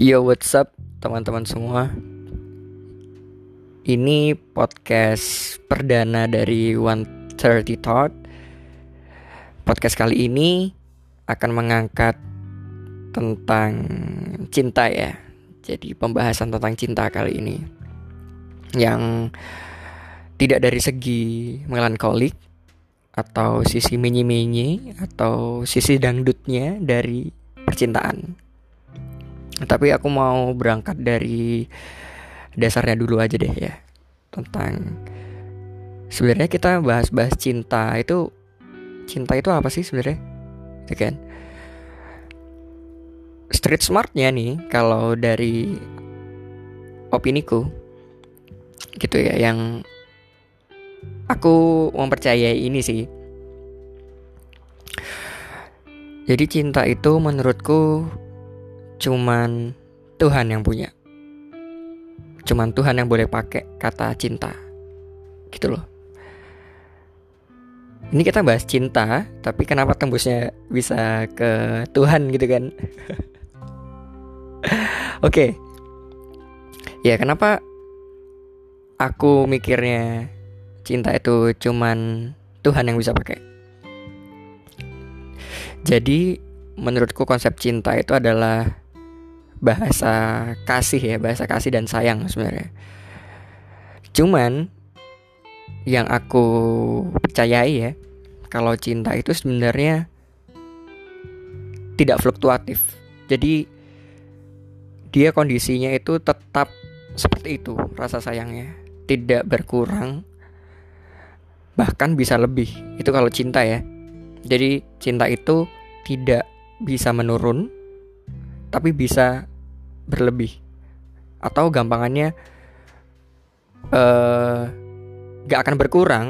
Yo what's up teman-teman semua? Ini podcast perdana dari 130 Thought. Podcast kali ini akan mengangkat tentang cinta ya. Jadi pembahasan tentang cinta kali ini. Yang tidak dari segi melankolik Atau sisi menyi-menyi Atau sisi dangdutnya dari percintaan tapi aku mau berangkat dari dasarnya dulu aja deh ya tentang sebenarnya kita bahas-bahas cinta itu cinta itu apa sih sebenarnya? Ya kan? Street smartnya nih kalau dari opiniku gitu ya yang aku mempercayai ini sih. Jadi cinta itu menurutku cuman Tuhan yang punya. Cuman Tuhan yang boleh pakai kata cinta. Gitu loh. Ini kita bahas cinta, tapi kenapa tembusnya bisa ke Tuhan gitu kan? Oke. okay. Ya, kenapa aku mikirnya cinta itu cuman Tuhan yang bisa pakai? Jadi menurutku konsep cinta itu adalah bahasa kasih ya, bahasa kasih dan sayang sebenarnya. Cuman yang aku percayai ya, kalau cinta itu sebenarnya tidak fluktuatif. Jadi dia kondisinya itu tetap seperti itu rasa sayangnya, tidak berkurang bahkan bisa lebih. Itu kalau cinta ya. Jadi cinta itu tidak bisa menurun tapi bisa berlebih. Atau gampangannya uh, gak akan berkurang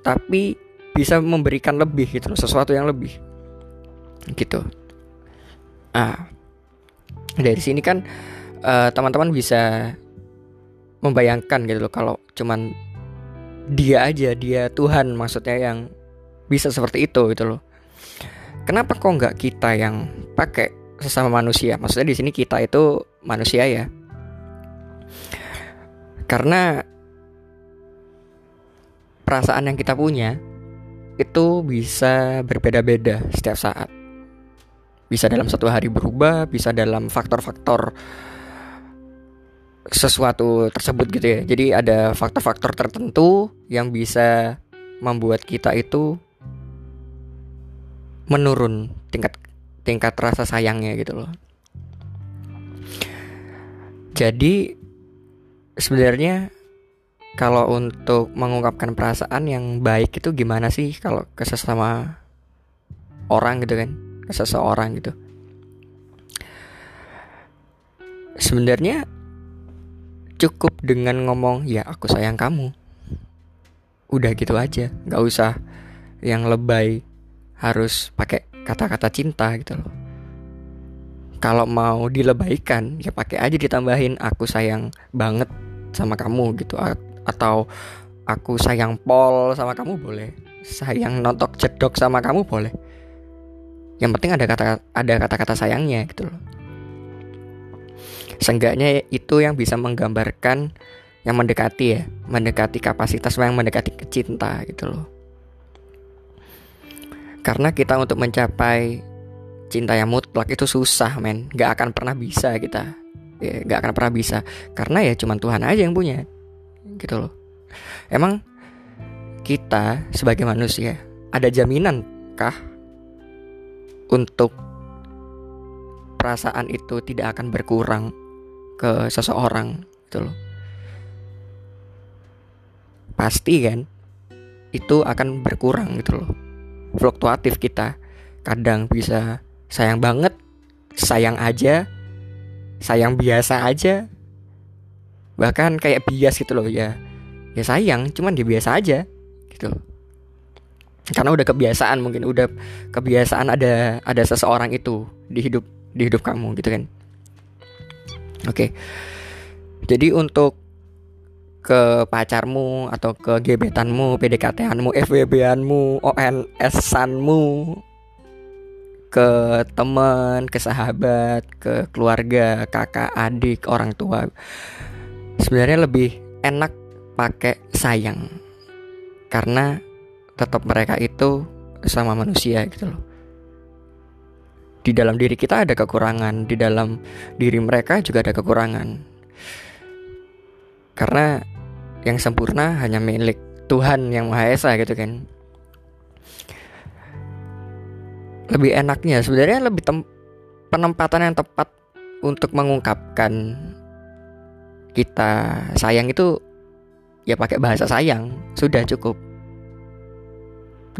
tapi bisa memberikan lebih gitu loh sesuatu yang lebih gitu. Ah dari sini kan teman teman-teman bisa membayangkan gitu loh kalau cuman dia aja dia Tuhan maksudnya yang bisa seperti itu gitu loh. Kenapa kok nggak kita yang pakai sesama manusia. Maksudnya di sini kita itu manusia ya. Karena perasaan yang kita punya itu bisa berbeda-beda setiap saat. Bisa dalam satu hari berubah, bisa dalam faktor-faktor sesuatu tersebut gitu ya. Jadi ada faktor-faktor tertentu yang bisa membuat kita itu menurun tingkat tingkat rasa sayangnya gitu loh. Jadi sebenarnya kalau untuk mengungkapkan perasaan yang baik itu gimana sih kalau ke sesama orang gitu kan, ke seseorang gitu. Sebenarnya cukup dengan ngomong ya aku sayang kamu. Udah gitu aja, nggak usah yang lebay harus pakai kata-kata cinta gitu loh. Kalau mau dilebaikan ya pakai aja ditambahin aku sayang banget sama kamu gitu. Atau aku sayang pol sama kamu boleh sayang notok cedok sama kamu boleh. Yang penting ada kata ada kata-kata sayangnya gitu loh. Seenggaknya itu yang bisa menggambarkan yang mendekati ya mendekati kapasitas yang mendekati kecinta gitu loh karena kita untuk mencapai cinta yang mutlak itu susah men. Gak akan pernah bisa kita. Ya, Gak akan pernah bisa. Karena ya cuma Tuhan aja yang punya. Gitu loh. Emang kita sebagai manusia Ada jaminan kah Untuk perasaan itu tidak akan berkurang ke seseorang? Gitu loh. Pasti kan itu akan berkurang gitu loh fluktuatif kita. Kadang bisa sayang banget sayang aja sayang biasa aja. Bahkan kayak bias gitu loh ya. Ya sayang cuman dia biasa aja gitu karena udah kebiasaan mungkin udah kebiasaan ada ada seseorang itu di hidup di hidup kamu gitu kan. Oke. Jadi untuk ke pacarmu atau ke gebetanmu, PDKT-anmu, FWB-anmu, ONS-anmu, ke teman, ke sahabat, ke keluarga, kakak, adik, orang tua. Sebenarnya lebih enak pakai sayang. Karena tetap mereka itu sama manusia gitu loh. Di dalam diri kita ada kekurangan, di dalam diri mereka juga ada kekurangan. Karena yang sempurna hanya milik Tuhan yang Maha Esa gitu kan. Lebih enaknya sebenarnya lebih penempatan yang tepat untuk mengungkapkan kita sayang itu ya pakai bahasa sayang sudah cukup.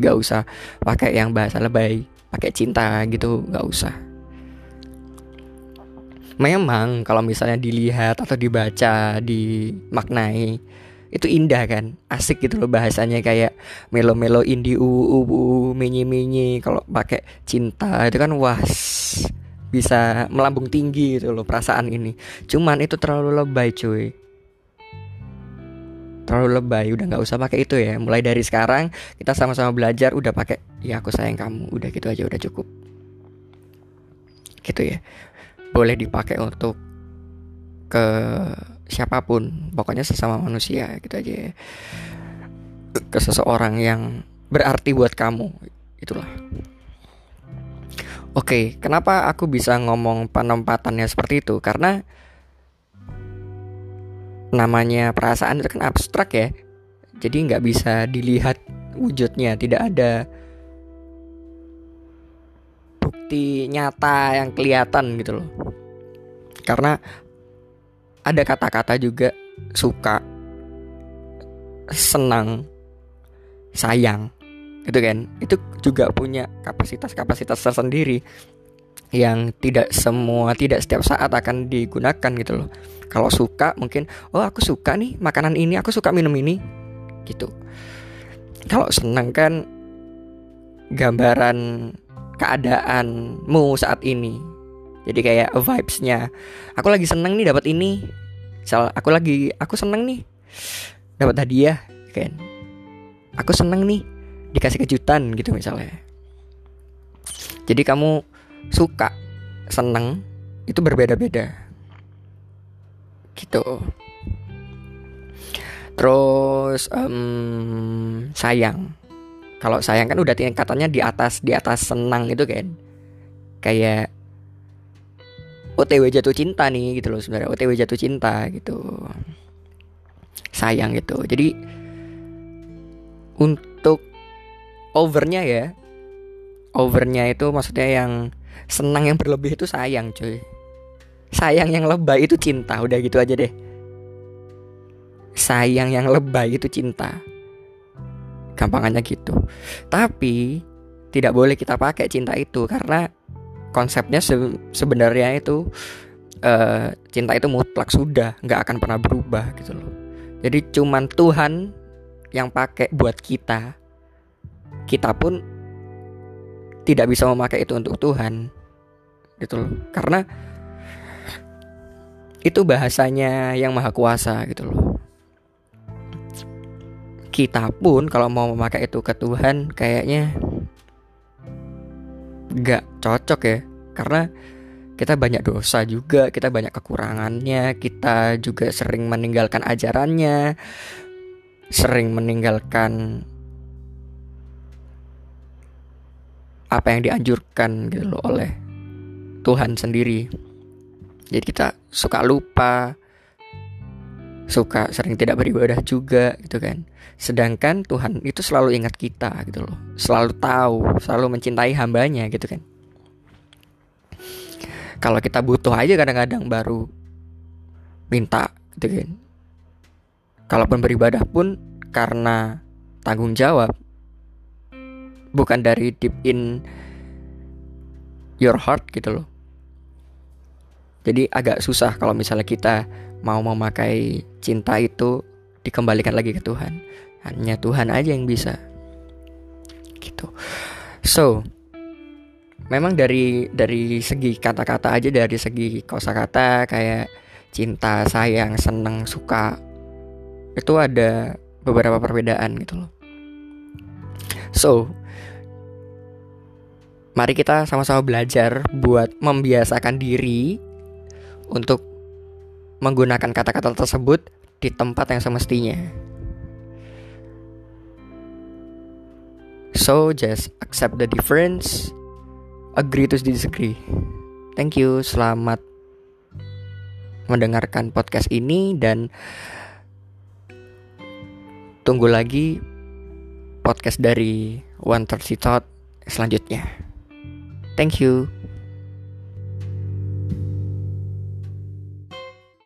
Gak usah pakai yang bahasa lebay pakai cinta gitu gak usah. Memang kalau misalnya dilihat atau dibaca dimaknai itu indah kan? Asik gitu loh bahasanya kayak melo-melo indie u u minyi minyi kalau pakai cinta itu kan wah bisa melambung tinggi gitu loh perasaan ini. Cuman itu terlalu lebay cuy. Terlalu lebay udah nggak usah pakai itu ya. Mulai dari sekarang kita sama-sama belajar udah pakai ya aku sayang kamu. Udah gitu aja udah cukup. Gitu ya. Boleh dipakai untuk ke siapa pun pokoknya sesama manusia gitu aja ya. ke seseorang yang berarti buat kamu itulah Oke, kenapa aku bisa ngomong penempatannya seperti itu? Karena namanya perasaan itu kan abstrak ya, jadi nggak bisa dilihat wujudnya, tidak ada bukti nyata yang kelihatan gitu loh. Karena ada kata-kata juga suka senang sayang gitu kan? Itu juga punya kapasitas-kapasitas tersendiri yang tidak semua tidak setiap saat akan digunakan gitu loh. Kalau suka mungkin oh aku suka nih makanan ini aku suka minum ini gitu. Kalau senang kan gambaran keadaanmu saat ini jadi kayak vibesnya. Aku lagi seneng nih dapat ini. Misal aku lagi aku seneng nih dapat hadiah kan? Aku seneng nih dikasih kejutan gitu misalnya. Jadi kamu suka seneng itu berbeda-beda. Gitu. Terus um, sayang. Kalau sayang kan udah tingkatannya di atas di atas senang itu kan. Kayak OTW jatuh cinta nih gitu loh sebenarnya OTW jatuh cinta gitu. Sayang gitu. Jadi untuk overnya ya overnya itu maksudnya yang senang yang berlebih itu sayang cuy. Sayang yang lebay itu cinta udah gitu aja deh. Sayang yang lebay itu cinta. Gampangannya gitu. Tapi tidak boleh kita pakai cinta itu karena konsepnya se sebenarnya itu uh, cinta itu mutlak sudah nggak akan pernah berubah gitu loh. Jadi cuman Tuhan yang pakai buat kita. Kita pun tidak bisa memakai itu untuk Tuhan gitu loh. Karena itu bahasanya yang maha kuasa gitu loh. Kita pun kalau mau memakai itu ke Tuhan kayaknya gak cocok ya karena kita banyak dosa juga, kita banyak kekurangannya, kita juga sering meninggalkan ajarannya, sering meninggalkan apa yang dianjurkan gitu loh oleh Tuhan sendiri. Jadi kita suka lupa, suka sering tidak beribadah juga gitu kan. Sedangkan Tuhan itu selalu ingat kita gitu loh. Selalu tahu, selalu mencintai hambanya gitu kan. Kalau kita butuh aja kadang-kadang baru minta gitu kan. Kalaupun beribadah pun karena tanggung jawab Bukan dari deep in your heart gitu loh. Jadi agak susah kalau misalnya kita mau memakai cinta itu dikembalikan lagi ke Tuhan. Hanya Tuhan aja yang bisa. Gitu. So memang dari dari segi kata-kata aja dari segi kosakata kayak cinta sayang seneng suka itu ada beberapa perbedaan gitu loh. So Mari kita sama-sama belajar buat membiasakan diri untuk menggunakan kata-kata tersebut di tempat yang semestinya. So just accept the difference, agree to disagree. Thank you, selamat mendengarkan podcast ini dan tunggu lagi podcast dari One Thirty Thought selanjutnya. Thank you.